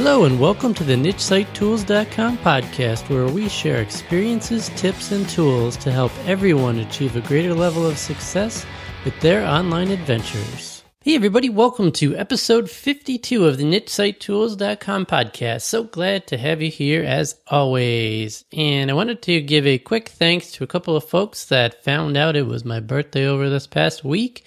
Hello, and welcome to the NicheSiteTools.com podcast, where we share experiences, tips, and tools to help everyone achieve a greater level of success with their online adventures. Hey, everybody, welcome to episode 52 of the NicheSiteTools.com podcast. So glad to have you here as always. And I wanted to give a quick thanks to a couple of folks that found out it was my birthday over this past week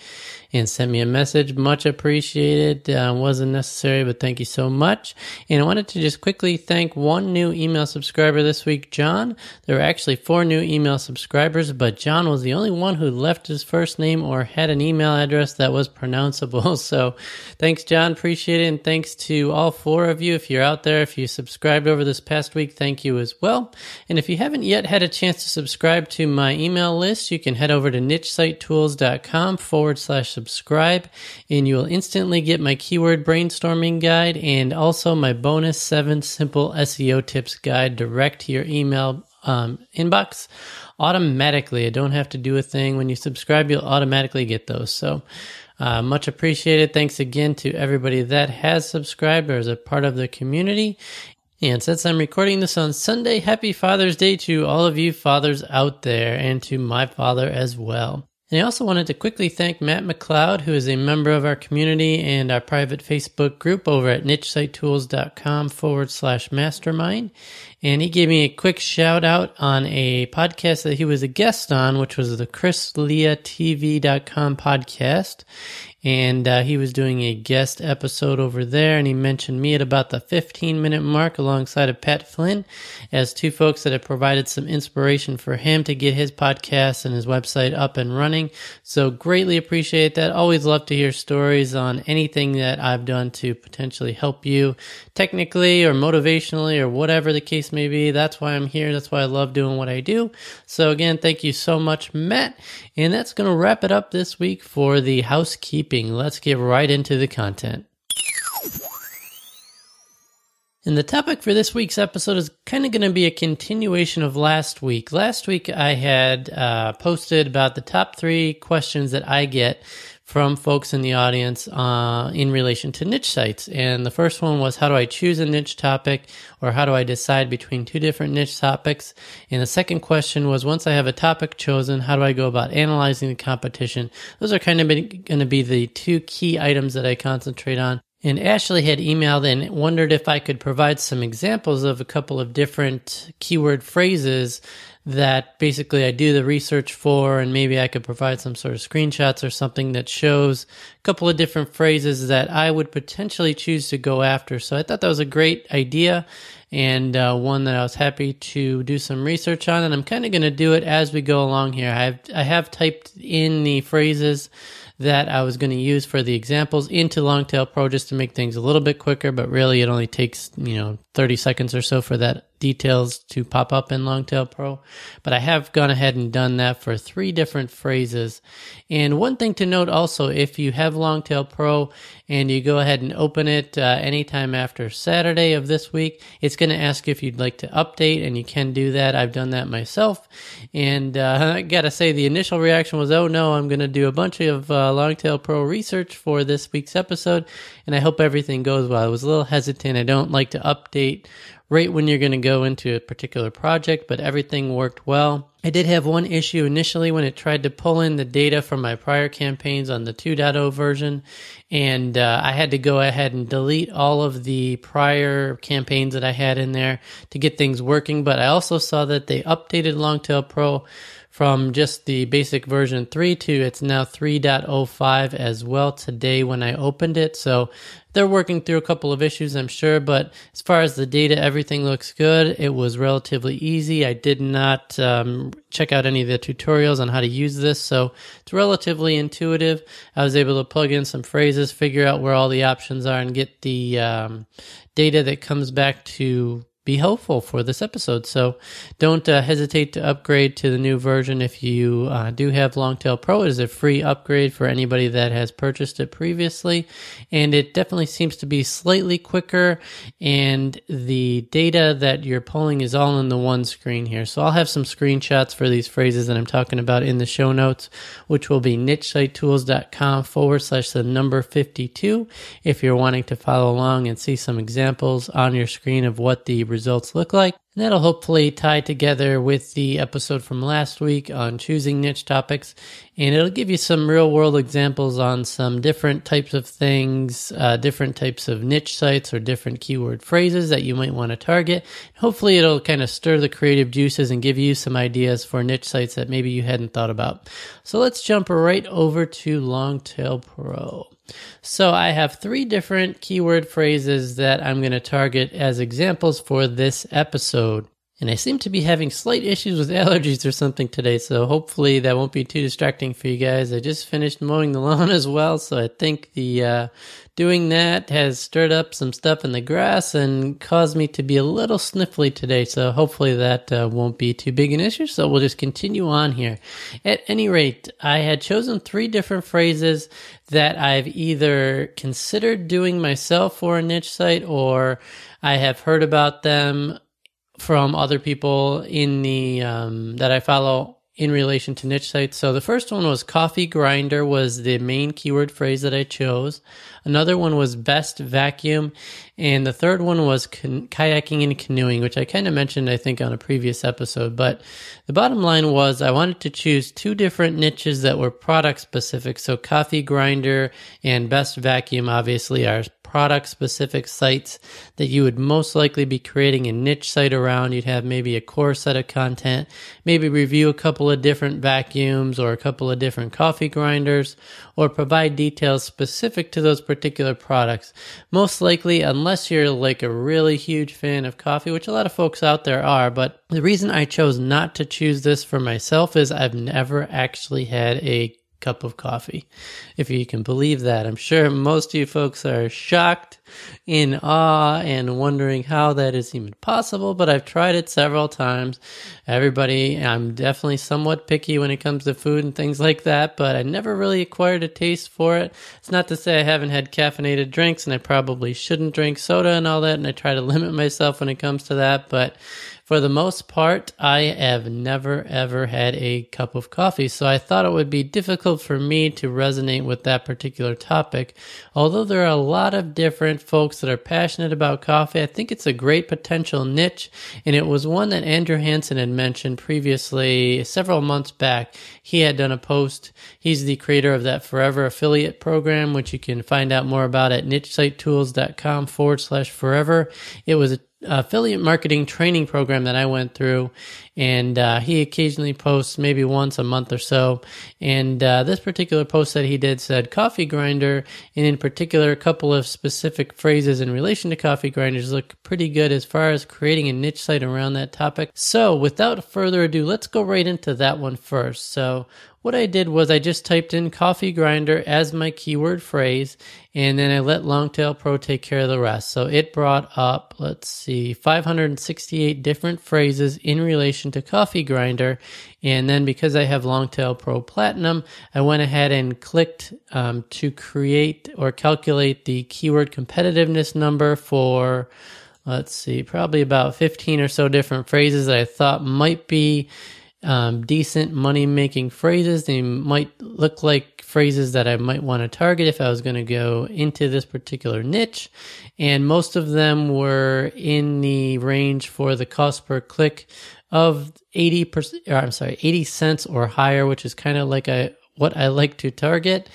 and sent me a message. Much appreciated. Uh, wasn't necessary, but thank you so much. And I wanted to just quickly thank one new email subscriber this week, John. There were actually four new email subscribers, but John was the only one who left his first name or had an email address that was pronounceable. So thanks, John. Appreciate it. And thanks to all four of you. If you're out there, if you subscribed over this past week, thank you as well. And if you haven't yet had a chance to subscribe to my email list, you can head over to nichesitetools.com forward slash subscribe, and you will instantly get my keyword brainstorming guide and also my bonus seven simple SEO tips guide direct to your email um, inbox automatically. I don't have to do a thing. When you subscribe, you'll automatically get those. So, uh, much appreciated. Thanks again to everybody that has subscribed or is a part of the community. And since I'm recording this on Sunday, happy Father's Day to all of you fathers out there and to my father as well. And I also wanted to quickly thank Matt McLeod, who is a member of our community and our private Facebook group over at nichesitetools.com forward slash mastermind. And he gave me a quick shout out on a podcast that he was a guest on, which was the ChrisLeahTV.com podcast and uh, he was doing a guest episode over there and he mentioned me at about the 15 minute mark alongside of pat flynn as two folks that have provided some inspiration for him to get his podcast and his website up and running. So greatly appreciate that. Always love to hear stories on anything that i've done to potentially help you technically or motivationally or whatever the case may be. That's why i'm here. That's why i love doing what i do. So again thank you so much matt. And that's going to wrap it up this week for the housekeeping Let's get right into the content. And the topic for this week's episode is kind of going to be a continuation of last week. Last week, I had uh, posted about the top three questions that I get from folks in the audience uh, in relation to niche sites. And the first one was how do I choose a niche topic or how do I decide between two different niche topics? And the second question was once I have a topic chosen, how do I go about analyzing the competition? Those are kind of going to be the two key items that I concentrate on. And Ashley had emailed and wondered if I could provide some examples of a couple of different keyword phrases that basically I do the research for, and maybe I could provide some sort of screenshots or something that shows a couple of different phrases that I would potentially choose to go after. So I thought that was a great idea and uh, one that I was happy to do some research on. And I'm kind of going to do it as we go along here. I have, I have typed in the phrases that I was going to use for the examples into Longtail Pro just to make things a little bit quicker, but really it only takes, you know, 30 seconds or so for that details to pop up in Longtail Pro. But I have gone ahead and done that for three different phrases. And one thing to note also, if you have Longtail Pro and you go ahead and open it uh, anytime after Saturday of this week, it's going to ask if you'd like to update, and you can do that. I've done that myself. And uh, I got to say, the initial reaction was, oh no, I'm going to do a bunch of uh, Longtail Pro research for this week's episode, and I hope everything goes well. I was a little hesitant. I don't like to update right when you're going to go into a particular project, but everything worked well. I did have one issue initially when it tried to pull in the data from my prior campaigns on the 2.0 version, and uh, I had to go ahead and delete all of the prior campaigns that I had in there to get things working. But I also saw that they updated Longtail Pro from just the basic version 3 to it's now 3.05 as well today when I opened it. So they're working through a couple of issues, I'm sure, but as far as the data, everything looks good. It was relatively easy. I did not um, check out any of the tutorials on how to use this, so it's relatively intuitive. I was able to plug in some phrases, figure out where all the options are, and get the um, data that comes back to be helpful for this episode. So don't uh, hesitate to upgrade to the new version if you uh, do have Longtail Pro. It is a free upgrade for anybody that has purchased it previously. And it definitely seems to be slightly quicker. And the data that you're pulling is all in the one screen here. So I'll have some screenshots for these phrases that I'm talking about in the show notes, which will be nichesitetools.com forward slash the number 52 if you're wanting to follow along and see some examples on your screen of what the results look like. And that'll hopefully tie together with the episode from last week on choosing niche topics. And it'll give you some real world examples on some different types of things, uh, different types of niche sites or different keyword phrases that you might want to target. Hopefully it'll kind of stir the creative juices and give you some ideas for niche sites that maybe you hadn't thought about. So let's jump right over to Longtail Pro. So I have three different keyword phrases that I'm going to target as examples for this episode. And I seem to be having slight issues with allergies or something today, so hopefully that won't be too distracting for you guys. I just finished mowing the lawn as well, so I think the uh, doing that has stirred up some stuff in the grass and caused me to be a little sniffly today. So hopefully that uh, won't be too big an issue. So we'll just continue on here. At any rate, I had chosen three different phrases that I've either considered doing myself for a niche site or I have heard about them from other people in the um, that I follow in relation to niche sites. So the first one was coffee grinder was the main keyword phrase that I chose. Another one was best vacuum, and the third one was con- kayaking and canoeing, which I kind of mentioned I think on a previous episode. But the bottom line was I wanted to choose two different niches that were product specific. So coffee grinder and best vacuum obviously are product specific sites that you would most likely be creating a niche site around. You'd have maybe a core set of content, maybe review a couple of different vacuums or a couple of different coffee grinders, or provide details specific to those particular products. Most likely, unless you're like a really huge fan of coffee, which a lot of folks out there are, but the reason I chose not to choose this for myself is I've never actually had a cup of coffee. If you can believe that, I'm sure most of you folks are shocked, in awe, and wondering how that is even possible, but I've tried it several times. Everybody, I'm definitely somewhat picky when it comes to food and things like that, but I never really acquired a taste for it. It's not to say I haven't had caffeinated drinks, and I probably shouldn't drink soda and all that, and I try to limit myself when it comes to that, but for the most part, I have never ever had a cup of coffee, so I thought it would be difficult for me to resonate with that particular topic. Although there are a lot of different folks that are passionate about coffee, I think it's a great potential niche, and it was one that Andrew Hansen had mentioned previously several months back. He had done a post. He's the creator of that Forever affiliate program, which you can find out more about at nichesitetools.com forward slash forever. It was a affiliate marketing training program that I went through, and uh, he occasionally posts maybe once a month or so. And uh, this particular post that he did said coffee grinder, and in particular, a couple of specific phrases in relation to coffee grinders look pretty good as far as creating a niche site around that topic. So, without further ado, let's go right into that one first. So, what I did was I just typed in coffee grinder as my keyword phrase, and then I let Longtail Pro take care of the rest. So it brought up, let's see, 568 different phrases in relation to coffee grinder. And then because I have Longtail Pro Platinum, I went ahead and clicked um, to create or calculate the keyword competitiveness number for let's see, probably about 15 or so different phrases that I thought might be um, decent money making phrases. They might look like phrases that I might want to target if I was going to go into this particular niche. And most of them were in the range for the cost per click of 80%, or I'm sorry, 80 cents or higher, which is kind of like a, what I like to target.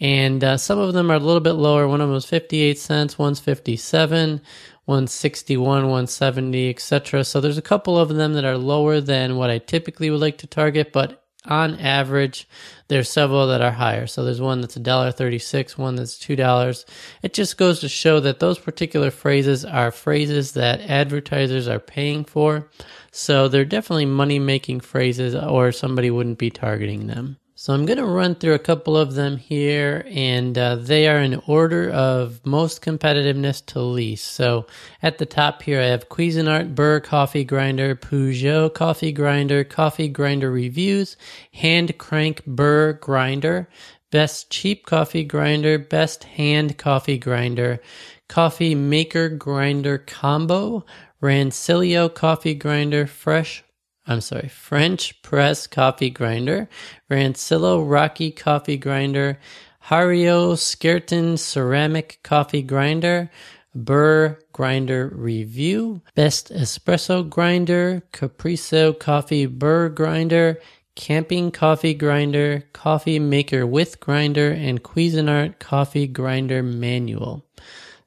And uh, some of them are a little bit lower. One of them was 58 cents, one's 57. 161, 170, etc. So there's a couple of them that are lower than what I typically would like to target, but on average, there's several that are higher. So there's one that's $1.36, one that's $2. It just goes to show that those particular phrases are phrases that advertisers are paying for. So they're definitely money making phrases or somebody wouldn't be targeting them. So I'm going to run through a couple of them here, and uh, they are in order of most competitiveness to least. So at the top here, I have Cuisinart Burr Coffee Grinder, Peugeot Coffee Grinder, Coffee Grinder Reviews, Hand Crank Burr Grinder, Best Cheap Coffee Grinder, Best Hand Coffee Grinder, Coffee Maker Grinder Combo, Rancilio Coffee Grinder, Fresh I'm sorry, French Press Coffee Grinder, Rancilio Rocky Coffee Grinder, Hario Skeleton Ceramic Coffee Grinder, Burr Grinder Review, Best Espresso Grinder, Capresso Coffee Burr Grinder, Camping Coffee Grinder, Coffee Maker with Grinder, and Cuisinart Coffee Grinder Manual.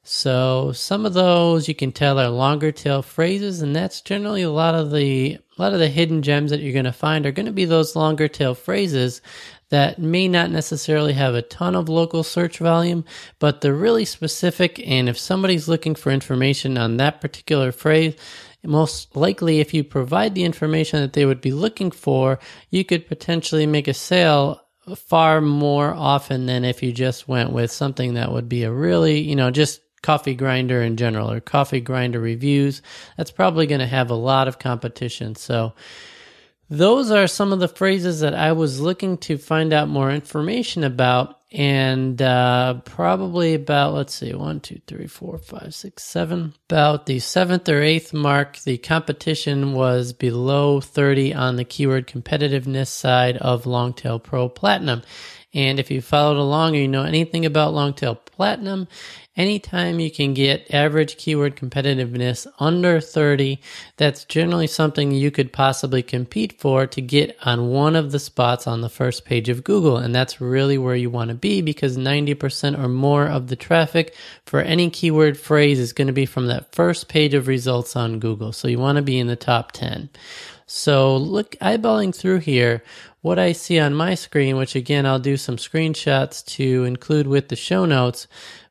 So some of those you can tell are longer tail phrases, and that's generally a lot of the a lot of the hidden gems that you're going to find are going to be those longer tail phrases that may not necessarily have a ton of local search volume, but they're really specific. And if somebody's looking for information on that particular phrase, most likely if you provide the information that they would be looking for, you could potentially make a sale far more often than if you just went with something that would be a really, you know, just coffee grinder in general or coffee grinder reviews. That's probably going to have a lot of competition. So, those are some of the phrases that I was looking to find out more information about. And uh, probably about, let's see, one, two, three, four, five, six, seven. About the seventh or eighth mark, the competition was below 30 on the keyword competitiveness side of Longtail Pro Platinum. And if you followed along or you know anything about Longtail Platinum, anytime you can get average keyword competitiveness under 30, that's generally something you could possibly compete for to get on one of the spots on the first page of Google. And that's really where you want to be because 90% or more of the traffic for any keyword phrase is going to be from that first page of results on Google. So you want to be in the top 10. So look, eyeballing through here, what I see on my screen, which again, I'll do some screenshots to include with the show notes,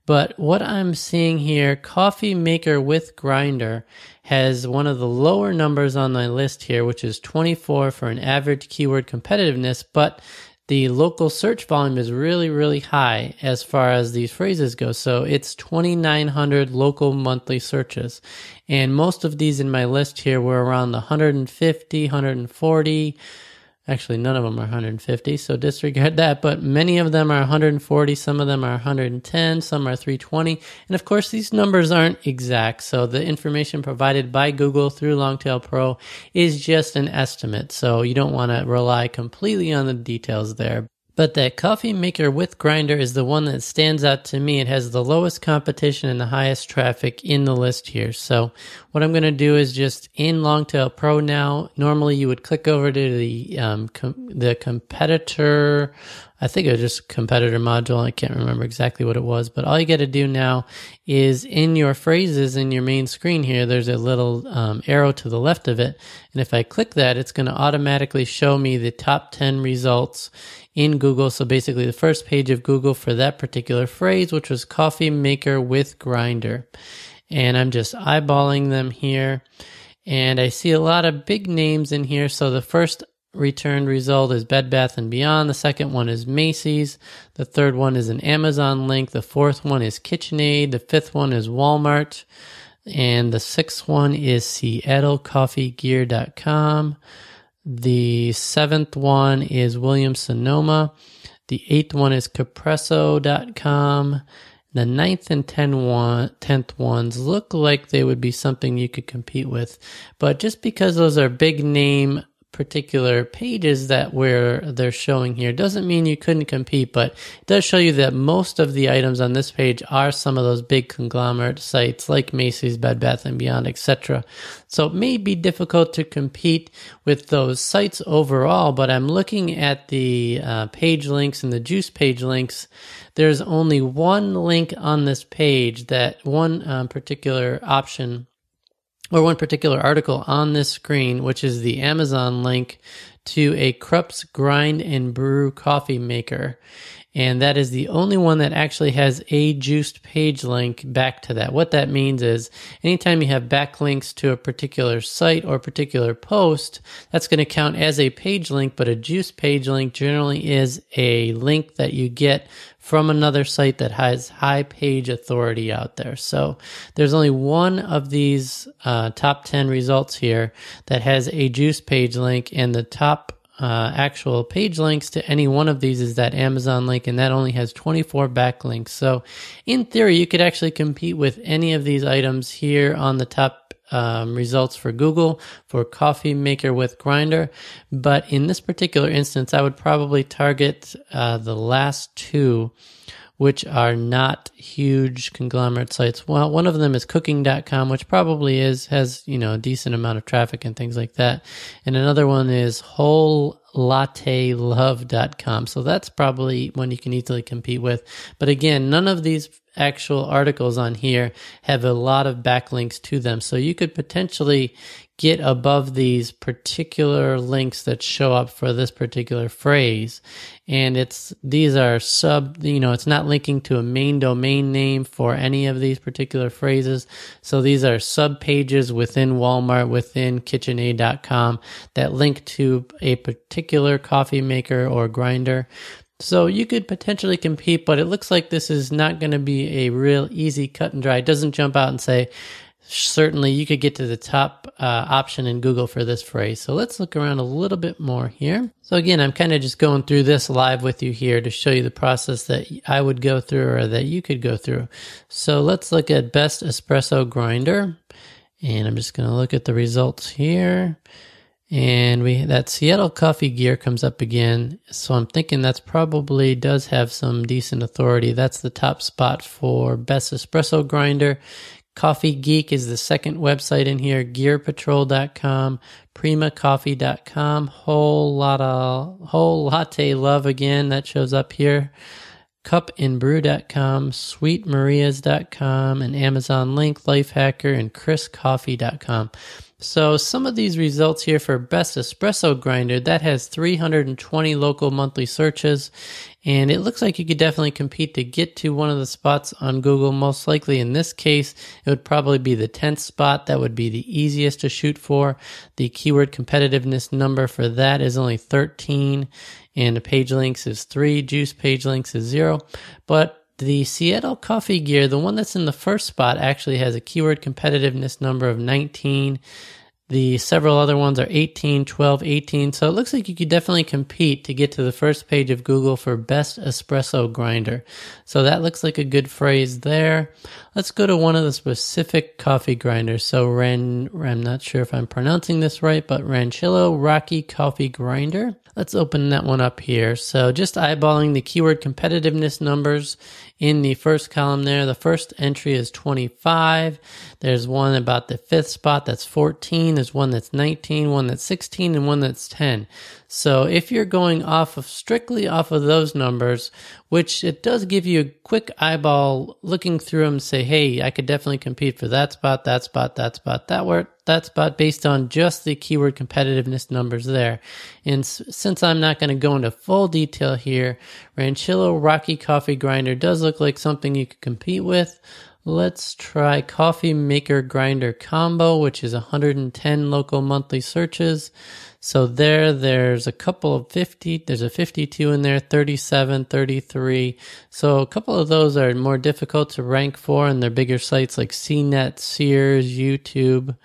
but what I'm seeing here, Coffee Maker with Grinder has one of the lower numbers on my list here, which is 24 for an average keyword competitiveness, but the local search volume is really, really high as far as these phrases go. So it's 2,900 local monthly searches. And most of these in my list here were around the 150, 140, Actually, none of them are 150, so disregard that. But many of them are 140, some of them are 110, some are 320. And of course, these numbers aren't exact. So the information provided by Google through Longtail Pro is just an estimate. So you don't want to rely completely on the details there. But that coffee maker with grinder is the one that stands out to me. It has the lowest competition and the highest traffic in the list here. So what I'm going to do is just in Longtail Pro now. Normally you would click over to the um, com- the competitor. I think it was just competitor module. I can't remember exactly what it was, but all you got to do now is in your phrases in your main screen here, there's a little um, arrow to the left of it. And if I click that, it's going to automatically show me the top 10 results in Google. So basically, the first page of Google for that particular phrase, which was coffee maker with grinder. And I'm just eyeballing them here. And I see a lot of big names in here. So the first returned result is Bed Bath and Beyond. The second one is Macy's. The third one is an Amazon link. The fourth one is KitchenAid. The fifth one is Walmart. And the sixth one is SeattleCoffeeGear.com. The seventh one is Williams Sonoma. The eighth one is Capresso.com. The ninth and ten one, tenth ones look like they would be something you could compete with. But just because those are big name particular pages that where they're showing here doesn't mean you couldn't compete, but it does show you that most of the items on this page are some of those big conglomerate sites like Macy's, Bed Bath and Beyond, etc. So it may be difficult to compete with those sites overall, but I'm looking at the uh, page links and the juice page links. There's only one link on this page that one um, particular option or one particular article on this screen, which is the Amazon link to a Krups grind and brew coffee maker. And that is the only one that actually has a juiced page link back to that. What that means is anytime you have backlinks to a particular site or particular post, that's going to count as a page link, but a juiced page link generally is a link that you get from another site that has high page authority out there. So there's only one of these uh, top 10 results here that has a juice page link, and the top uh, actual page links to any one of these is that Amazon link, and that only has 24 backlinks. So, in theory, you could actually compete with any of these items here on the top um, results for Google for coffee maker with grinder. But in this particular instance, I would probably target uh, the last two, which are not huge conglomerate sites. Well, one of them is cooking.com, which probably is, has, you know, a decent amount of traffic and things like that. And another one is whole lattelove.com. So that's probably one you can easily compete with. But again, none of these actual articles on here have a lot of backlinks to them. So you could potentially get above these particular links that show up for this particular phrase. And it's, these are sub, you know, it's not linking to a main domain name for any of these particular phrases. So these are sub pages within Walmart, within KitchenAid.com that link to a particular coffee maker or grinder. So you could potentially compete, but it looks like this is not going to be a real easy cut and dry. It doesn't jump out and say, certainly you could get to the top uh, option in Google for this phrase. So let's look around a little bit more here. So again, I'm kind of just going through this live with you here to show you the process that I would go through or that you could go through. So let's look at best espresso grinder. And I'm just going to look at the results here. And we that Seattle coffee gear comes up again. So I'm thinking that's probably does have some decent authority. That's the top spot for best espresso grinder. Coffee Geek is the second website in here. GearPatrol.com, PrimaCoffee.com, whole lot of whole latte love again that shows up here. cupandbrew.com, sweetmarias.com, and Amazon Link, Lifehacker, and chriscoffee.com. So some of these results here for best espresso grinder, that has 320 local monthly searches. And it looks like you could definitely compete to get to one of the spots on Google. Most likely in this case, it would probably be the 10th spot. That would be the easiest to shoot for. The keyword competitiveness number for that is only 13 and the page links is three. Juice page links is zero. But the Seattle Coffee Gear, the one that's in the first spot, actually has a keyword competitiveness number of 19. The several other ones are 18, 12, 18. So it looks like you could definitely compete to get to the first page of Google for best espresso grinder. So that looks like a good phrase there. Let's go to one of the specific coffee grinders. So Ran, I'm not sure if I'm pronouncing this right, but Ranchillo Rocky Coffee Grinder. Let's open that one up here. So just eyeballing the keyword competitiveness numbers in the first column there. The first entry is 25. There's one about the fifth spot that's 14. There's one that's 19, one that's 16, and one that's 10. So if you're going off of strictly off of those numbers, which it does give you a quick eyeball looking through them, say, hey, I could definitely compete for that spot, that spot, that spot, that word, that spot based on just the keyword competitiveness numbers there. And s- since I'm not going to go into full detail here, Ranchillo Rocky Coffee Grinder does look like something you could compete with. Let's try Coffee Maker Grinder Combo, which is 110 local monthly searches. So there, there's a couple of 50, there's a 52 in there, 37, 33. So a couple of those are more difficult to rank for and they're bigger sites like CNET, Sears, YouTube,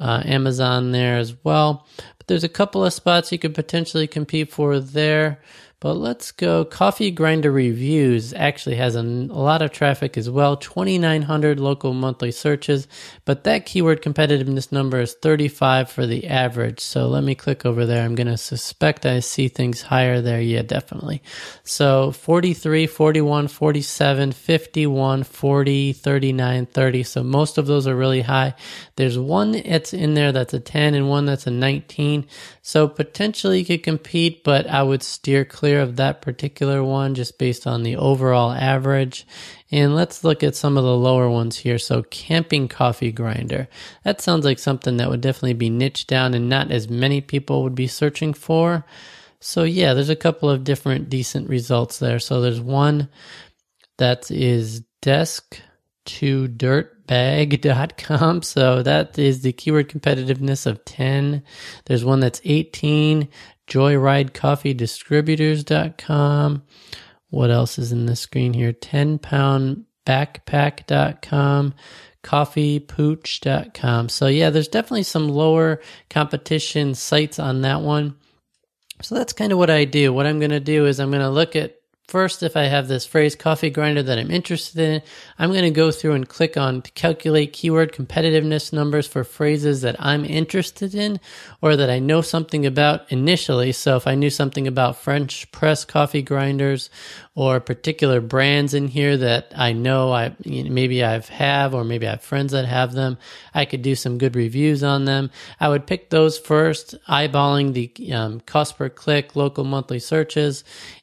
uh, Amazon there as well. But there's a couple of spots you could potentially compete for there. But let's go. Coffee Grinder Reviews actually has a, a, lot of traffic as well 2,900 local monthly searches, but that keyword competitiveness number is 35 for the average. So let me click over there. I'm going to suspect I see things higher there. Yeah, definitely. So 43, 41, 47, 51, 40, 39, 30. So most of those are really high. There's one that's in there that's a 10 and one that's a 19. So potentially you could compete, but I would steer clear of that particular one just based on the overall average. And let's look at some of the lower ones here. So camping coffee grinder. That sounds like something that would definitely be niched down and not as many people would be searching for. So yeah, there's a couple of different decent results there. So there's one that is desk to dirtbag.com. So that is the keyword competitiveness of 10. There's one that's 18, joyridecoffeedistributors.com. What else is in the screen here? 10 pound backpack.com, coffeepooch.com. So yeah, there's definitely some lower competition sites on that one. So that's kind of what I do. What I'm going to do is I'm going to look at First, if I have this phrase coffee grinder that I'm interested in, I'm going to go through and click on to calculate keyword competitiveness numbers for phrases that I'm interested in or that I know something about initially. So if I knew something about French press coffee grinders or particular brands in here that I know I you know, maybe I've have or maybe I have friends that have them, I could do some good reviews on them. I would pick those first, eyeballing the um, cost per click, local monthly searches,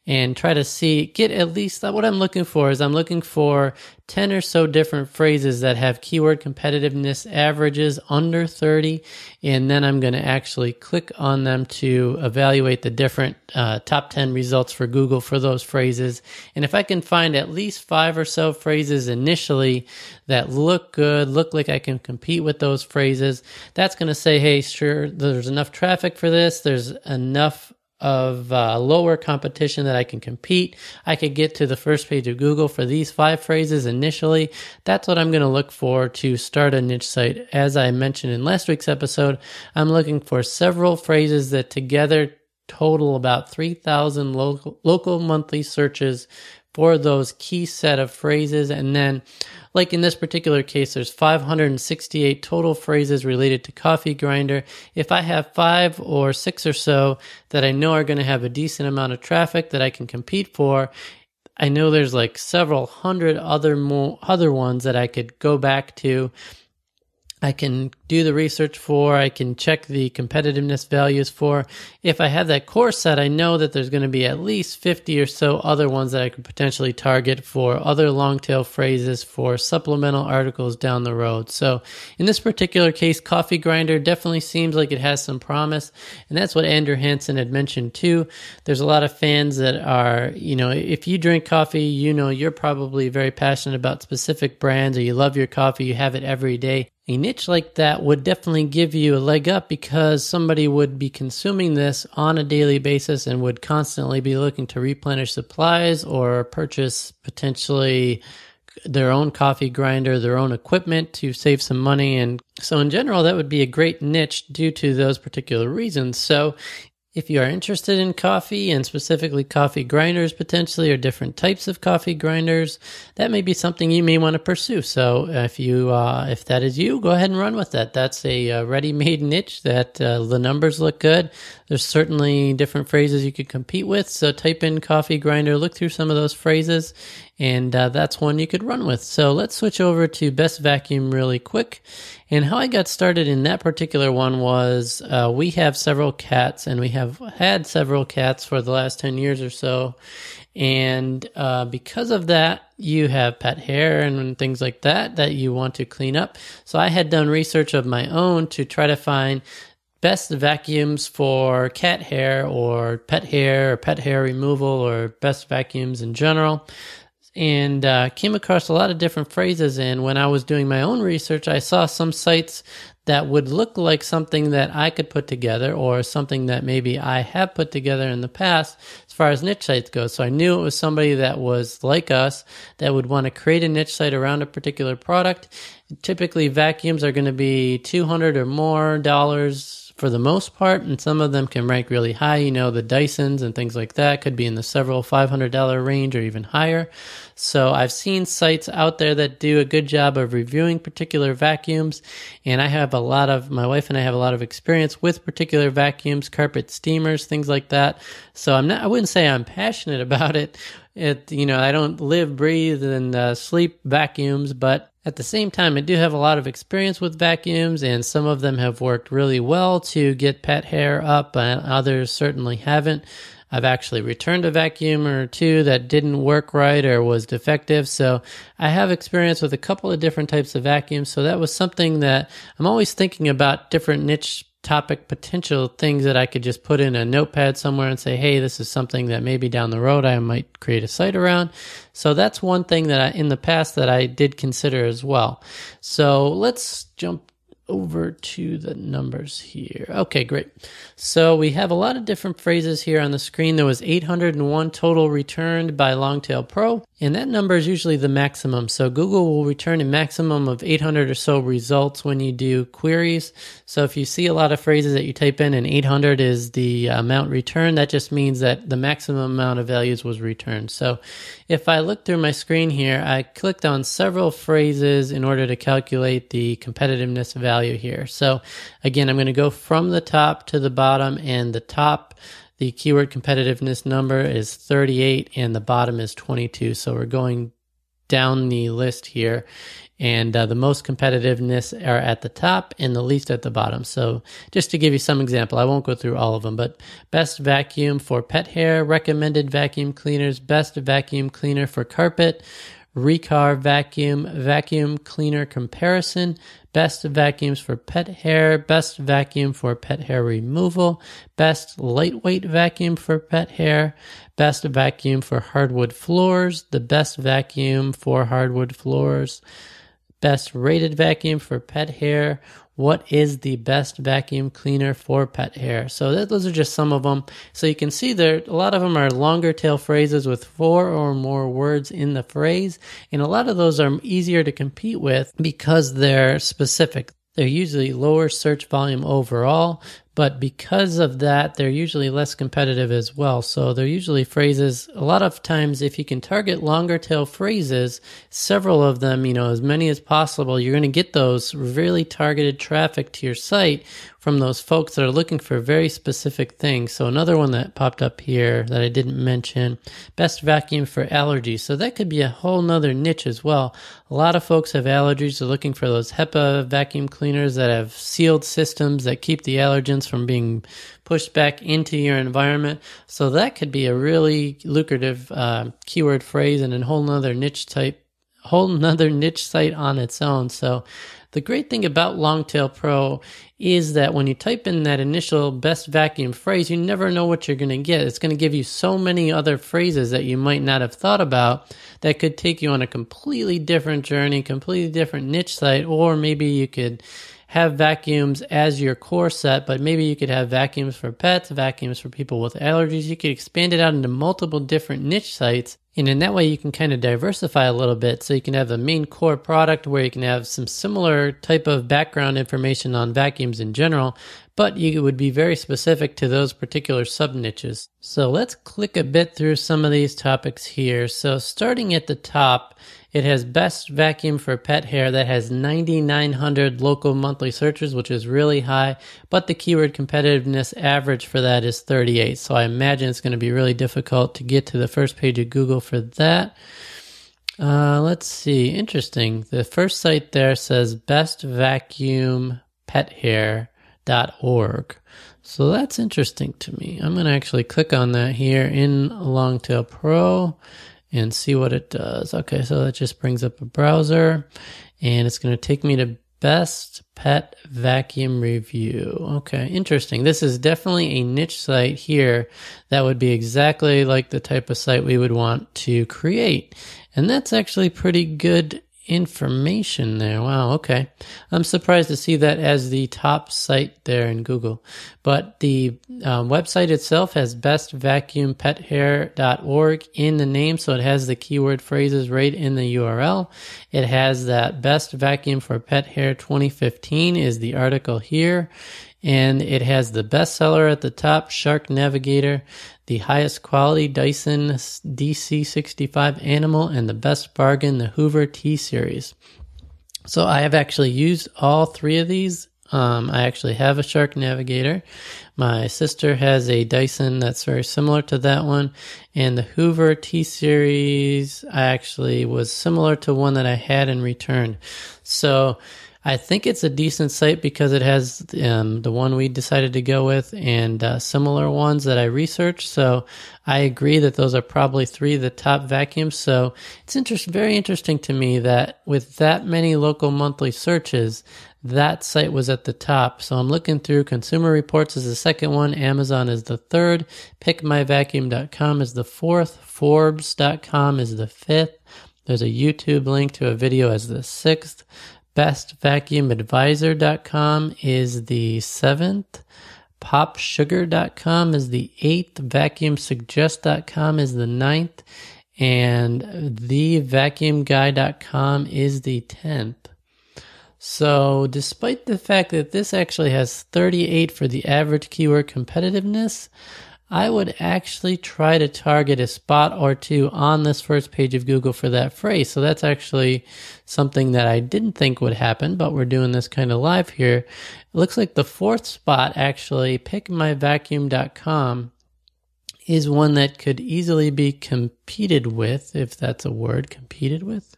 and try to see get at least what I'm looking for is I'm looking for 10 or so different phrases that have keyword competitiveness averages under 30 and then I'm going to actually click on them to evaluate the different uh, top 10 results for Google for those phrases. And if I can find at least 5 or so phrases initially that look good look like I can compete with those phrases that's going to say hey sure there's enough traffic for this. There's enough of uh, lower competition that I can compete. I could get to the first page of Google for these five phrases initially. That's what I'm going to look for to start a niche site. As I mentioned in last week's episode, I'm looking for several phrases that together total about 3,000 local, local monthly searches for those key set of phrases. And then, like in this particular case, there's 568 total phrases related to coffee grinder. If I have five or six or so that I know are going to have a decent amount of traffic that I can compete for, I know there's like several hundred other more other ones that I could go back to I can do the research for, I can check the competitiveness values for. If I have that core set, I know that there's going to be at least 50 or so other ones that I could potentially target for other long tail phrases for supplemental articles down the road. So in this particular case, Coffee Grinder definitely seems like it has some promise. And that's what Andrew Hansen had mentioned too. There's a lot of fans that are, you know, if you drink coffee, you know, you're probably very passionate about specific brands or you love your coffee, you have it every day a niche like that would definitely give you a leg up because somebody would be consuming this on a daily basis and would constantly be looking to replenish supplies or purchase potentially their own coffee grinder, their own equipment to save some money. And so, in general, that would be a great niche due to those particular reasons. So, if you are interested in coffee and specifically coffee grinders potentially or different types of coffee grinders, that may be something you may want to pursue. So if you uh, if that is you, go ahead and run with that. That's a uh, ready-made niche that uh, the numbers look good. There's certainly different phrases you could compete with. So type in coffee grinder, look through some of those phrases, and uh, that's one you could run with. So let's switch over to best vacuum really quick. And how I got started in that particular one was uh, we have several cats, and we have had several cats for the last 10 years or so. And uh, because of that, you have pet hair and things like that that you want to clean up. So I had done research of my own to try to find best vacuums for cat hair or pet hair or pet hair removal or best vacuums in general and uh, came across a lot of different phrases. And when I was doing my own research, I saw some sites that would look like something that I could put together or something that maybe I have put together in the past as far as niche sites go. So I knew it was somebody that was like us that would want to create a niche site around a particular product. Typically, vacuums are going to be 200 or more dollars for the most part, and some of them can rank really high. You know, the Dysons and things like that could be in the several $500 range or even higher. So I've seen sites out there that do a good job of reviewing particular vacuums, and I have a lot of, my wife and I have a lot of experience with particular vacuums, carpet steamers, things like that. So I'm not, I wouldn't say I'm passionate about it. It, you know, I don't live, breathe, and uh, sleep vacuums, but at the same time, I do have a lot of experience with vacuums, and some of them have worked really well to get pet hair up, and others certainly haven't. I've actually returned a vacuum or two that didn't work right or was defective. So I have experience with a couple of different types of vacuums. So that was something that I'm always thinking about different niche topic potential things that I could just put in a notepad somewhere and say, hey, this is something that maybe down the road I might create a site around. So that's one thing that I, in the past that I did consider as well. So let's jump over to the numbers here. Okay, great. So we have a lot of different phrases here on the screen. There was 801 total returned by Longtail Pro, and that number is usually the maximum. So Google will return a maximum of 800 or so results when you do queries. So if you see a lot of phrases that you type in and 800 is the amount returned, that just means that the maximum amount of values was returned. So if I look through my screen here, I clicked on several phrases in order to calculate the competitiveness value here. So again, I'm going to go from the top to the bottom and the top the keyword competitiveness number is 38 and the bottom is 22. So we're going down the list here and uh, the most competitiveness are at the top and the least at the bottom. So just to give you some example, I won't go through all of them, but best vacuum for pet hair, recommended vacuum cleaners, best vacuum cleaner for carpet, Riccar vacuum, vacuum cleaner comparison, best vacuums for pet hair, best vacuum for pet hair removal, best lightweight vacuum for pet hair, best vacuum for hardwood floors, the best vacuum for hardwood floors, best rated vacuum for pet hair, what is the best vacuum cleaner for pet hair? So that, those are just some of them. So you can see there, a lot of them are longer tail phrases with four or more words in the phrase. And a lot of those are easier to compete with because they're specific. They're usually lower search volume overall, but because of that, they're usually less competitive as well. So they're usually phrases, a lot of times, if you can target longer tail phrases, several of them, you know, as many as possible, you're going to get those really targeted traffic to your site from those folks that are looking for very specific things. So another one that popped up here that I didn't mention, best vacuum for allergies. So that could be a whole nother niche as well. A lot of folks have allergies. They're looking for those HEPA vacuum cleaners that have sealed systems that keep the allergens from being pushed back into your environment. So that could be a really lucrative uh, keyword phrase and a whole nother niche type, whole nother niche site on its own. So the great thing about Longtail Pro is that when you type in that initial best vacuum phrase, you never know what you're going to get. It's going to give you so many other phrases that you might not have thought about that could take you on a completely different journey, completely different niche site, or maybe you could have vacuums as your core set, but maybe you could have vacuums for pets, vacuums for people with allergies. You could expand it out into multiple different niche sites and in that way, you can kind of diversify a little bit. So you can have a main core product where you can have some similar type of background information on vacuums in general, but you would be very specific to those particular sub niches. So let's click a bit through some of these topics here. So starting at the top, it has best vacuum for pet hair that has 9,900 local monthly searches, which is really high, but the keyword competitiveness average for that is 38. So I imagine it's going to be really difficult to get to the first page of Google for that. Uh, let's see. Interesting. The first site there says best vacuum pet hair.org. So that's interesting to me. I'm going to actually click on that here in Longtail Pro and see what it does. Okay, so that just brings up a browser and it's going to take me to best pet vacuum review. Okay, interesting. This is definitely a niche site here that would be exactly like the type of site we would want to create. And that's actually pretty good information there. Wow. Okay. I'm surprised to see that as the top site there in Google. But the um, website itself has bestvacuumpethair.org in the name. So it has the keyword phrases right in the URL. It has that best vacuum for pet hair 2015 is the article here and it has the bestseller at the top, Shark Navigator, the highest quality Dyson DC65 Animal, and the best bargain, the Hoover T Series. So I have actually used all three of these. Um, I actually have a Shark Navigator. My sister has a Dyson that's very similar to that one, and the Hoover T Series I actually was similar to one that I had and returned. So I think it's a decent site because it has um, the one we decided to go with and uh, similar ones that I researched. So I agree that those are probably three of the top vacuums. So it's very interesting to me that with that many local monthly searches, that site was at the top. So I'm looking through Consumer Reports is the second one, Amazon is the third, PickMyVacuum.com is the fourth, Forbes.com is the fifth. There's a YouTube link to a video as the sixth. BestVacuumAdvisor.com is the seventh. PopSugar.com is the eighth. VacuumSuggest.com is the ninth. And TheVacuumGuy.com is the tenth. So, despite the fact that this actually has 38 for the average keyword competitiveness, I would actually try to target a spot or two on this first page of Google for that phrase. So that's actually something that I didn't think would happen, but we're doing this kind of live here. It looks like the fourth spot actually, pickmyvacuum.com, is one that could easily be competed with, if that's a word, competed with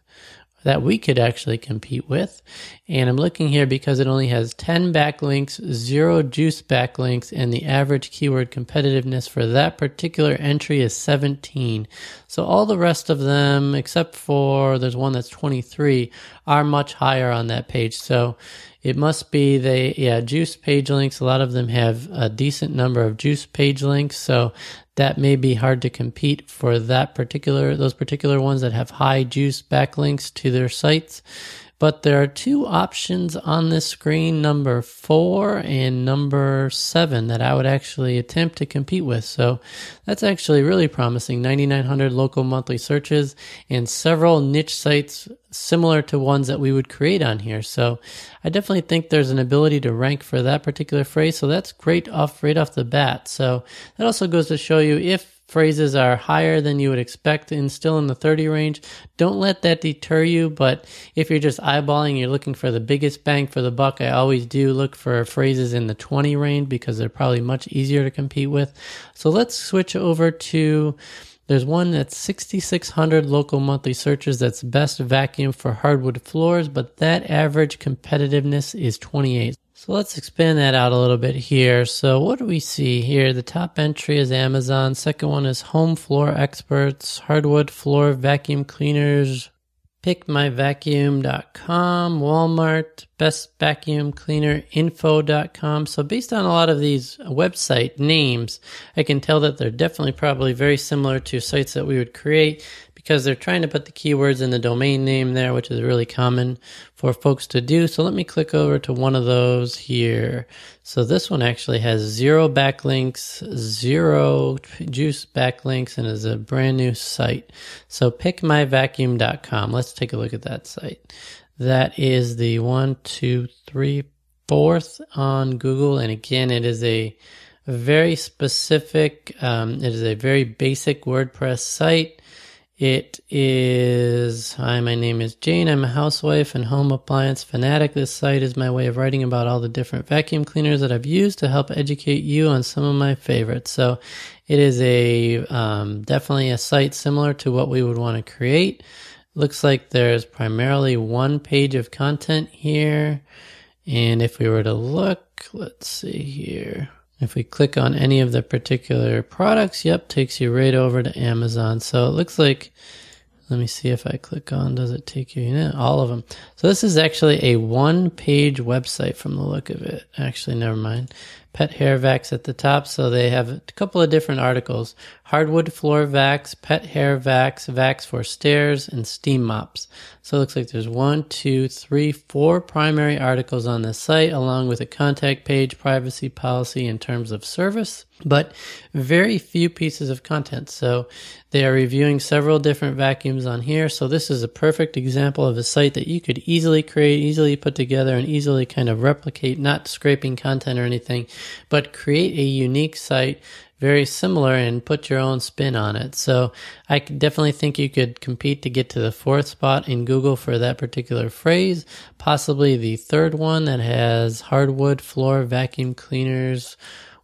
that we could actually compete with. And I'm looking here because it only has 10 backlinks, zero juice backlinks, and the average keyword competitiveness for that particular entry is 17. So all the rest of them, except for there's one that's 23, are much higher on that page. So it must be they, yeah, juice page links. A lot of them have a decent number of juice page links. So that may be hard to compete for that particular, those particular ones that have high juice backlinks to their sites. But there are two options on this screen, number four and number seven, that I would actually attempt to compete with. So that's actually really promising. 9,900 local monthly searches and several niche sites similar to ones that we would create on here. So I definitely think there's an ability to rank for that particular phrase. So that's great off right off the bat. So that also goes to show you if phrases are higher than you would expect and still in the 30 range, don't let that deter you. But if you're just eyeballing, you're looking for the biggest bang for the buck, I always do look for phrases in the 20 range because they're probably much easier to compete with. So let's switch over to there's one that's 6,600 local monthly searches that's best vacuum for hardwood floors, but that average competitiveness is 28. So let's expand that out a little bit here. So what do we see here? The top entry is Amazon. Second one is Home Floor Experts, Hardwood Floor Vacuum Cleaners, pickmyvacuum.com, Walmart, Best Vacuum Cleaner Info.com. So based on a lot of these website names, I can tell that they're definitely probably very similar to sites that we would create because they're trying to put the keywords in the domain name there, which is really common for folks to do. So let me click over to one of those here. So this one actually has zero backlinks, zero juice backlinks, and is a brand new site. So pickmyvacuum.com. Let's take a look at that site. That is the one, two, three, fourth on Google. And again, it is a very specific, um, it is a very basic WordPress site. It is Hi, my name is Jane. I'm a housewife and home appliance fanatic. This site is my way of writing about all the different vacuum cleaners that I've used to help educate you on some of my favorites. So it is a um, definitely a site similar to what we would want to create. Looks like there's primarily one page of content here. And if we were to look, let's see here. If we click on any of the particular products, yep, takes you right over to Amazon. So it looks like, let me see if I click on, does it take you, yeah, all of them. So this is actually a one page website from the look of it. Actually, never mind. Pet hair vacs at the top. So they have a couple of different articles hardwood floor vacs, pet hair vacs, vacs for stairs, and steam mops. So it looks like there's one, two, three, four primary articles on the site, along with a contact page, privacy policy, in terms of service, but very few pieces of content. So they are reviewing several different vacuums on here. So this is a perfect example of a site that you could easily create, easily put together, and easily kind of replicate, not scraping content or anything, but create a unique site very similar and put your own spin on it. So I definitely think you could compete to get to the fourth spot in Google for that particular phrase. Possibly the third one that has hardwood floor vacuum cleaners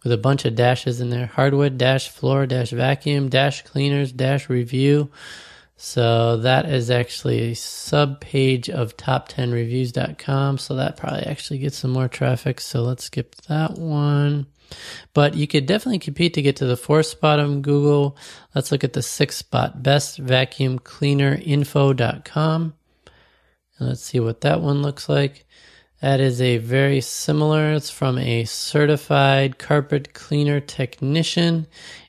with a bunch of dashes in there. Hardwood dash floor dash vacuum dash cleaners dash review. So that is actually a sub page of top10reviews.com. So that probably actually gets some more traffic. So let's skip that one. But you could definitely compete to get to the fourth spot on Google. Let's look at the sixth spot, bestvacuumcleanerinfo.com. And let's see what that one looks like. That is a very similar, it's from a certified carpet cleaner technician,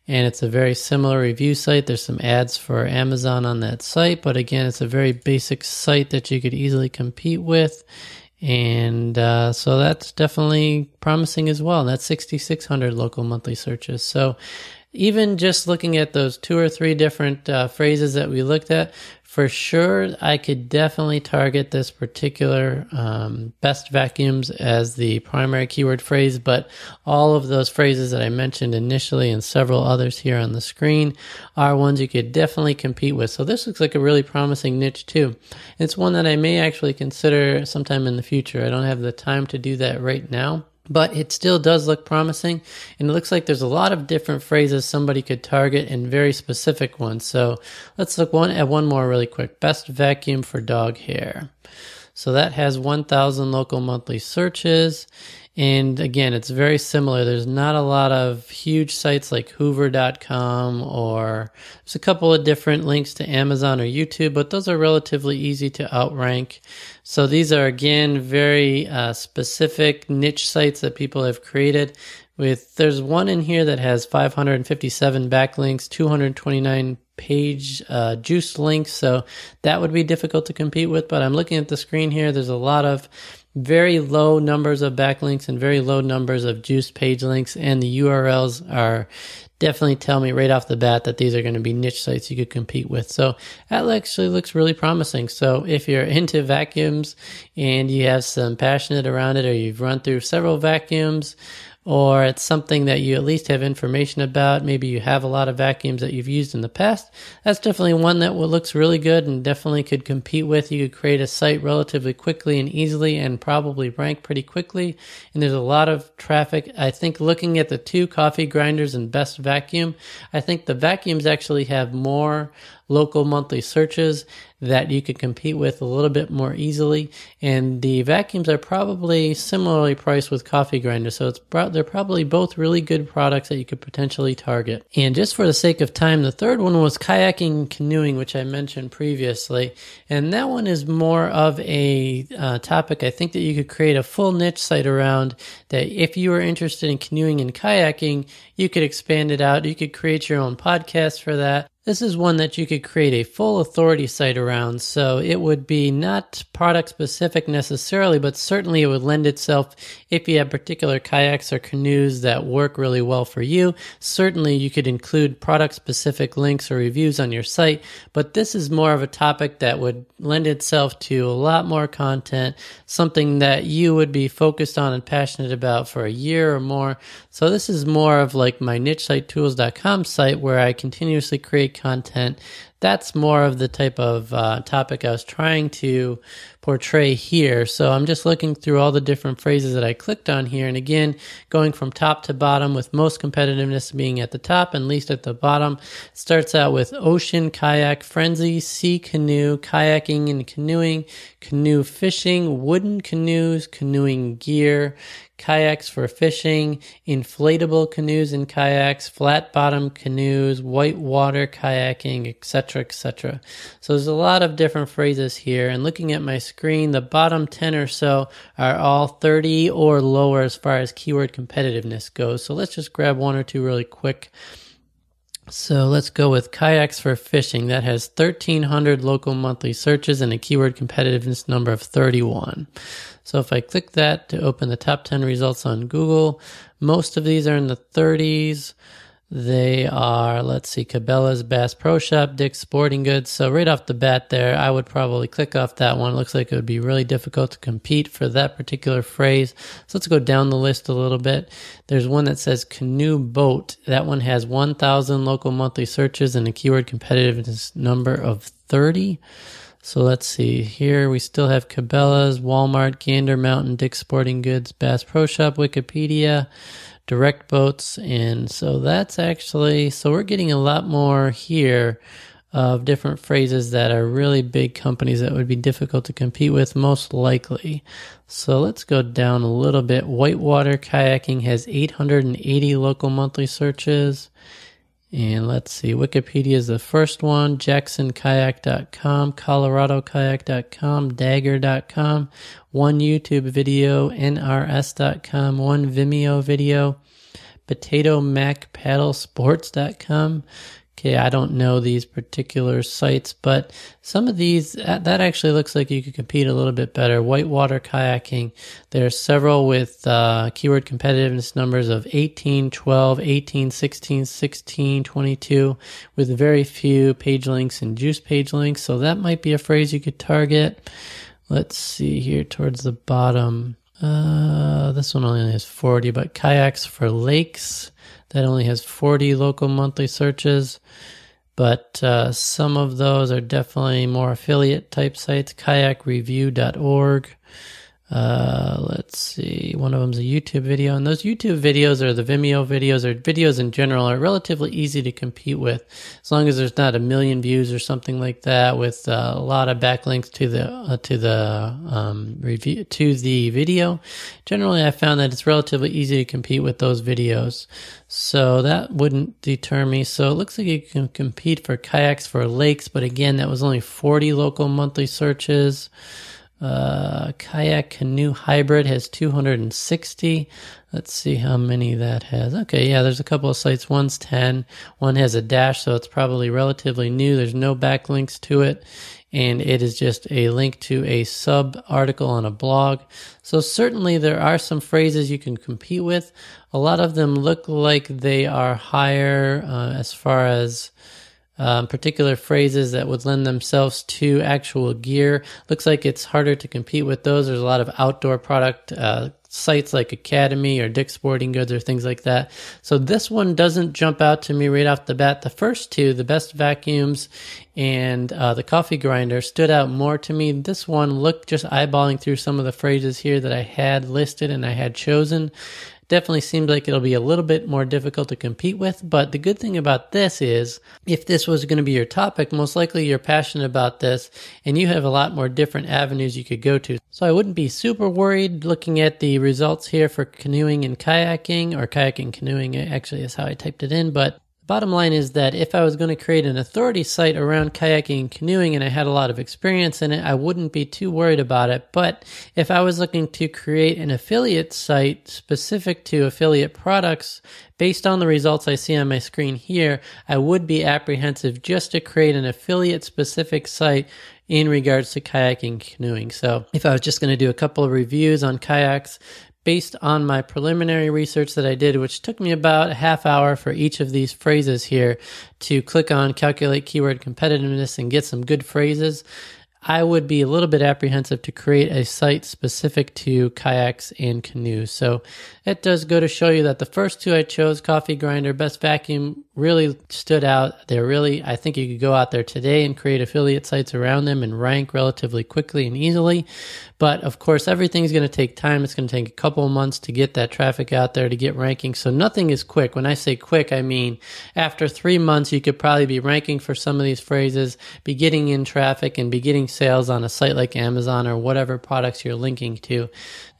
and it's a very similar review site. There's some ads for Amazon on that site, but again, it's a very basic site that you could easily compete with. And uh, so that's definitely promising as well. That's 6,600 local monthly searches. So even just looking at those two or three different uh, phrases that we looked at, for sure, I could definitely target this particular um, best vacuums as the primary keyword phrase, but all of those phrases that I mentioned initially and several others here on the screen are ones you could definitely compete with. So this looks like a really promising niche too. It's one that I may actually consider sometime in the future. I don't have the time to do that right now but it still does look promising. And it looks like there's a lot of different phrases somebody could target and very specific ones. So let's look one at one more really quick. Best vacuum for dog hair so that has 1000 local monthly searches and again, it's very similar. There's not a lot of huge sites like hoover.com or there's a couple of different links to Amazon or YouTube, but those are relatively easy to outrank. So these are again very uh, specific niche sites that people have created. With there's one in here that has 557 backlinks, 229 page uh, juice links, so that would be difficult to compete with. But I'm looking at the screen here. There's a lot of very low numbers of backlinks and very low numbers of juice page links, and the URLs are definitely tell me right off the bat that these are going to be niche sites you could compete with. So that actually looks really promising. So if you're into vacuums and you have some passionate around it, or you've run through several vacuums, or it's something that you at least have information about. Maybe you have a lot of vacuums that you've used in the past. That's definitely one that looks really good and definitely could compete with. You could create a site relatively quickly and easily and probably rank pretty quickly. And there's a lot of traffic. I think looking at the two coffee grinders and best vacuum, I think the vacuums actually have more local monthly searches that you could compete with a little bit more easily. And the vacuums are probably similarly priced with coffee grinders. So it's they're probably both really good products that you could potentially target. And just for the sake of time, the third one was kayaking canoeing, which I mentioned previously. And that one is more of a uh, topic I think that you could create a full niche site around that if you are interested in canoeing and kayaking, you could expand it out. You could create your own podcast for that. This is one that you could create a full authority site around. So it would be not product specific necessarily, but certainly it would lend itself if you have particular kayaks or canoes that work really well for you. Certainly you could include product specific links or reviews on your site, but this is more of a topic that would lend itself to a lot more content, something that you would be focused on and passionate about for a year or more. So this is more of like my nichesitetools.com site where I continuously create content. That's more of the type of uh, topic I was trying to portray here. So I'm just looking through all the different phrases that I clicked on here. And again, going from top to bottom with most competitiveness being at the top and least at the bottom. Starts out with ocean, kayak, frenzy, sea canoe, kayaking and canoeing, canoe fishing, wooden canoes, canoeing gear, kayaks for fishing, inflatable canoes and kayaks, flat bottom canoes, whitewater kayaking, etc., etc. So there's a lot of different phrases here. And looking at my screen, the bottom 10 or so are all 30 or lower as far as keyword competitiveness goes. So let's just grab one or two really quick. So let's go with kayaks for fishing. That has 1,300 local monthly searches and a keyword competitiveness number of 31. So if I click that to open the top 10 results on Google, most of these are in the 30s. They are, let's see, Cabela's, Bass Pro Shop, Dick's Sporting Goods. So right off the bat there, I would probably click off that one. Looks like it would be really difficult to compete for that particular phrase. So let's go down the list a little bit. There's one that says canoe boat. That one has 1,000 local monthly searches and a keyword competitiveness number of 30. So let's see. Here we still have Cabela's, Walmart, Gander Mountain, Dick's Sporting Goods, Bass Pro Shop, Wikipedia direct boats. And so that's actually, so we're getting a lot more here of different phrases that are really big companies that would be difficult to compete with, most likely. So let's go down a little bit. Whitewater Kayaking has 880 local monthly searches. And let's see, Wikipedia is the first one, jacksonkayak.com, coloradokayak.com, dagger.com, one YouTube video, nrs.com, one Vimeo video, potomac paddle sports.com, okay, I don't know these particular sites, but some of these, that actually looks like you could compete a little bit better. Whitewater kayaking, there's several with uh, keyword competitiveness numbers of 18, 12, 18, 16, 16, 22, with very few page links and juice page links. So that might be a phrase you could target. Let's see here towards the bottom. Uh, this one only has 40, but kayaks for lakes that only has 40 local monthly searches. But uh, some of those are definitely more affiliate type sites. Kayakreview.org. Uh, let's see. One of them's a YouTube video, and those YouTube videos or the Vimeo videos or videos in general are relatively easy to compete with, as long as there's not a million views or something like that, with uh, a lot of backlinks to the uh, to the um, review to the video. Generally, I found that it's relatively easy to compete with those videos, so that wouldn't deter me. So it looks like you can compete for kayaks for lakes, but again, that was only 40 local monthly searches. Uh, kayak canoe hybrid has 260. Let's see how many that has. Okay, yeah, there's a couple of sites. One's 10, one has a dash, so it's probably relatively new. There's no backlinks to it, and it is just a link to a sub article on a blog. So certainly there are some phrases you can compete with. A lot of them look like they are higher uh, as far as um, particular phrases that would lend themselves to actual gear. Looks like it's harder to compete with those. There's a lot of outdoor product uh, sites like Academy or Dick's Sporting Goods or things like that. So this one doesn't jump out to me right off the bat. The first two, the best vacuums and uh, the coffee grinder, stood out more to me. This one looked just eyeballing through some of the phrases here that I had listed and I had chosen definitely seems like it'll be a little bit more difficult to compete with. But the good thing about this is if this was going to be your topic, most likely you're passionate about this and you have a lot more different avenues you could go to. So I wouldn't be super worried looking at the results here for canoeing and kayaking or kayaking canoeing actually is how I typed it in, but Bottom line is that if I was going to create an authority site around kayaking and canoeing and I had a lot of experience in it, I wouldn't be too worried about it. But if I was looking to create an affiliate site specific to affiliate products based on the results I see on my screen here, I would be apprehensive just to create an affiliate specific site in regards to kayaking canoeing. So if I was just going to do a couple of reviews on kayaks, based on my preliminary research that I did, which took me about a half hour for each of these phrases here to click on calculate keyword competitiveness and get some good phrases. I would be a little bit apprehensive to create a site specific to kayaks and canoes. So it does go to show you that the first two I chose, Coffee Grinder, Best Vacuum, really stood out. They're really, I think you could go out there today and create affiliate sites around them and rank relatively quickly and easily. But of course, everything's going to take time. It's going to take a couple of months to get that traffic out there to get ranking. So nothing is quick. When I say quick, I mean after three months, you could probably be ranking for some of these phrases, be getting in traffic and be getting sales on a site like Amazon or whatever products you're linking to.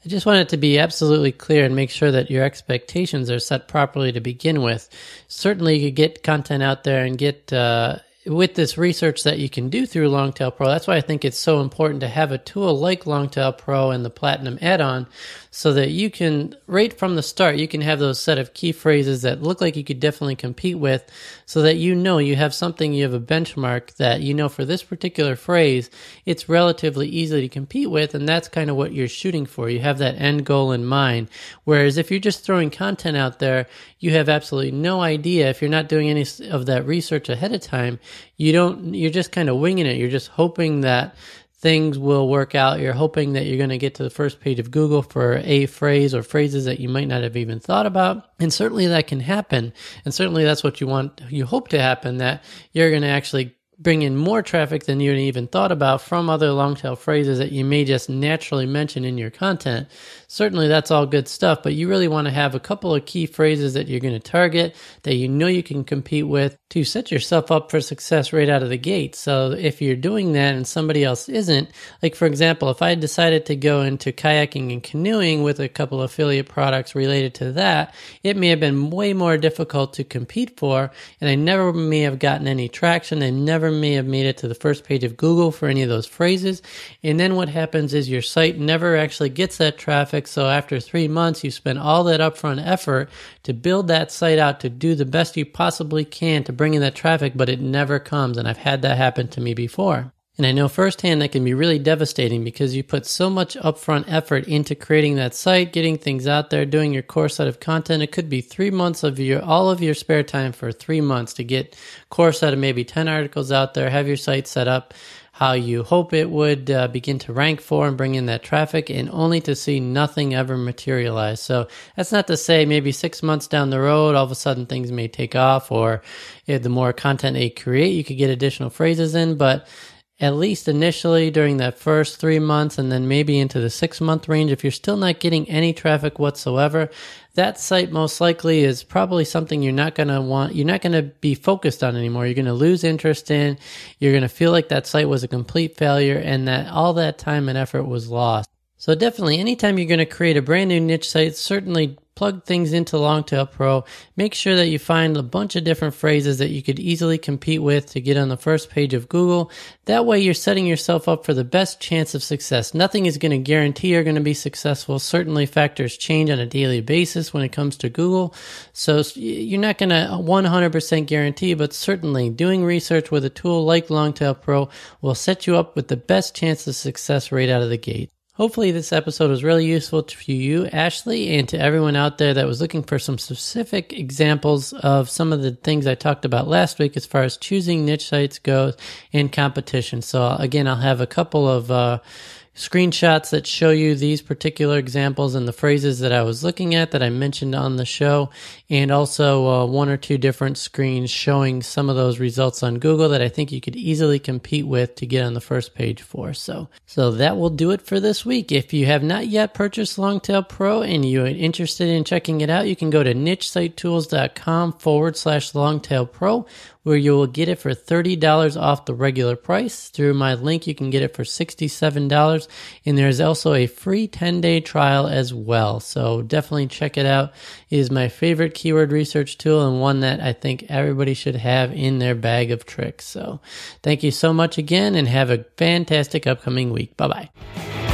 I just want it to be absolutely clear and make sure that your expectations are set properly to begin with. Certainly, you could get content out there and get uh, with this research that you can do through Longtail Pro, that's why I think it's so important to have a tool like Longtail Pro and the Platinum add-on so that you can, right from the start, you can have those set of key phrases that look like you could definitely compete with so that you know you have something, you have a benchmark that you know for this particular phrase, it's relatively easy to compete with. And that's kind of what you're shooting for. You have that end goal in mind. Whereas if you're just throwing content out there, you have absolutely no idea. If you're not doing any of that research ahead of time, you don't, you're just kind of winging it. You're just hoping that things will work out. You're hoping that you're going to get to the first page of Google for a phrase or phrases that you might not have even thought about. And certainly that can happen. And certainly that's what you want, you hope to happen that you're going to actually bring in more traffic than you even thought about from other long tail phrases that you may just naturally mention in your content, certainly that's all good stuff. But you really want to have a couple of key phrases that you're going to target that you know you can compete with to set yourself up for success right out of the gate. So if you're doing that and somebody else isn't, like for example, if I decided to go into kayaking and canoeing with a couple affiliate products related to that, it may have been way more difficult to compete for, and I never may have gotten any traction. I never may have made it to the first page of Google for any of those phrases. And then what happens is your site never actually gets that traffic. So after three months, you spend all that upfront effort to build that site out to do the best you possibly can to bring in that traffic, but it never comes. And I've had that happen to me before. And I know firsthand that can be really devastating because you put so much upfront effort into creating that site, getting things out there, doing your core set of content. It could be three months of your, all of your spare time for three months to get core set of maybe 10 articles out there, have your site set up how you hope it would uh, begin to rank for and bring in that traffic, and only to see nothing ever materialize. So that's not to say maybe six months down the road, all of a sudden things may take off, or the more content they create, you could get additional phrases in, but at least initially during that first three months and then maybe into the six month range, if you're still not getting any traffic whatsoever, that site most likely is probably something you're not going to want, you're not going to be focused on anymore. You're going to lose interest in, you're going to feel like that site was a complete failure and that all that time and effort was lost. So definitely anytime you're going to create a brand new niche site, certainly plug things into Longtail Pro, make sure that you find a bunch of different phrases that you could easily compete with to get on the first page of Google. That way you're setting yourself up for the best chance of success. Nothing is going to guarantee you're going to be successful. Certainly factors change on a daily basis when it comes to Google. So you're not going to 100% guarantee, but certainly doing research with a tool like Longtail Pro will set you up with the best chance of success right out of the gate. Hopefully, this episode was really useful to you, Ashley, and to everyone out there that was looking for some specific examples of some of the things I talked about last week as far as choosing niche sites goes in competition. So, again, I'll have a couple of uh, screenshots that show you these particular examples and the phrases that I was looking at that I mentioned on the show, and also uh, one or two different screens showing some of those results on Google that I think you could easily compete with to get on the first page for. So, so that will do it for this week. If you have not yet purchased Longtail Pro and you're interested in checking it out, you can go to nichesitetools.com forward slash Longtail Pro where you will get it for $30 off the regular price. Through my link, you can get it for $67. And there's also a free 10 day trial as well. So definitely check it out. It is my favorite keyword research tool and one that I think everybody should have in their bag of tricks. So thank you so much again and have a fantastic upcoming week. Bye bye.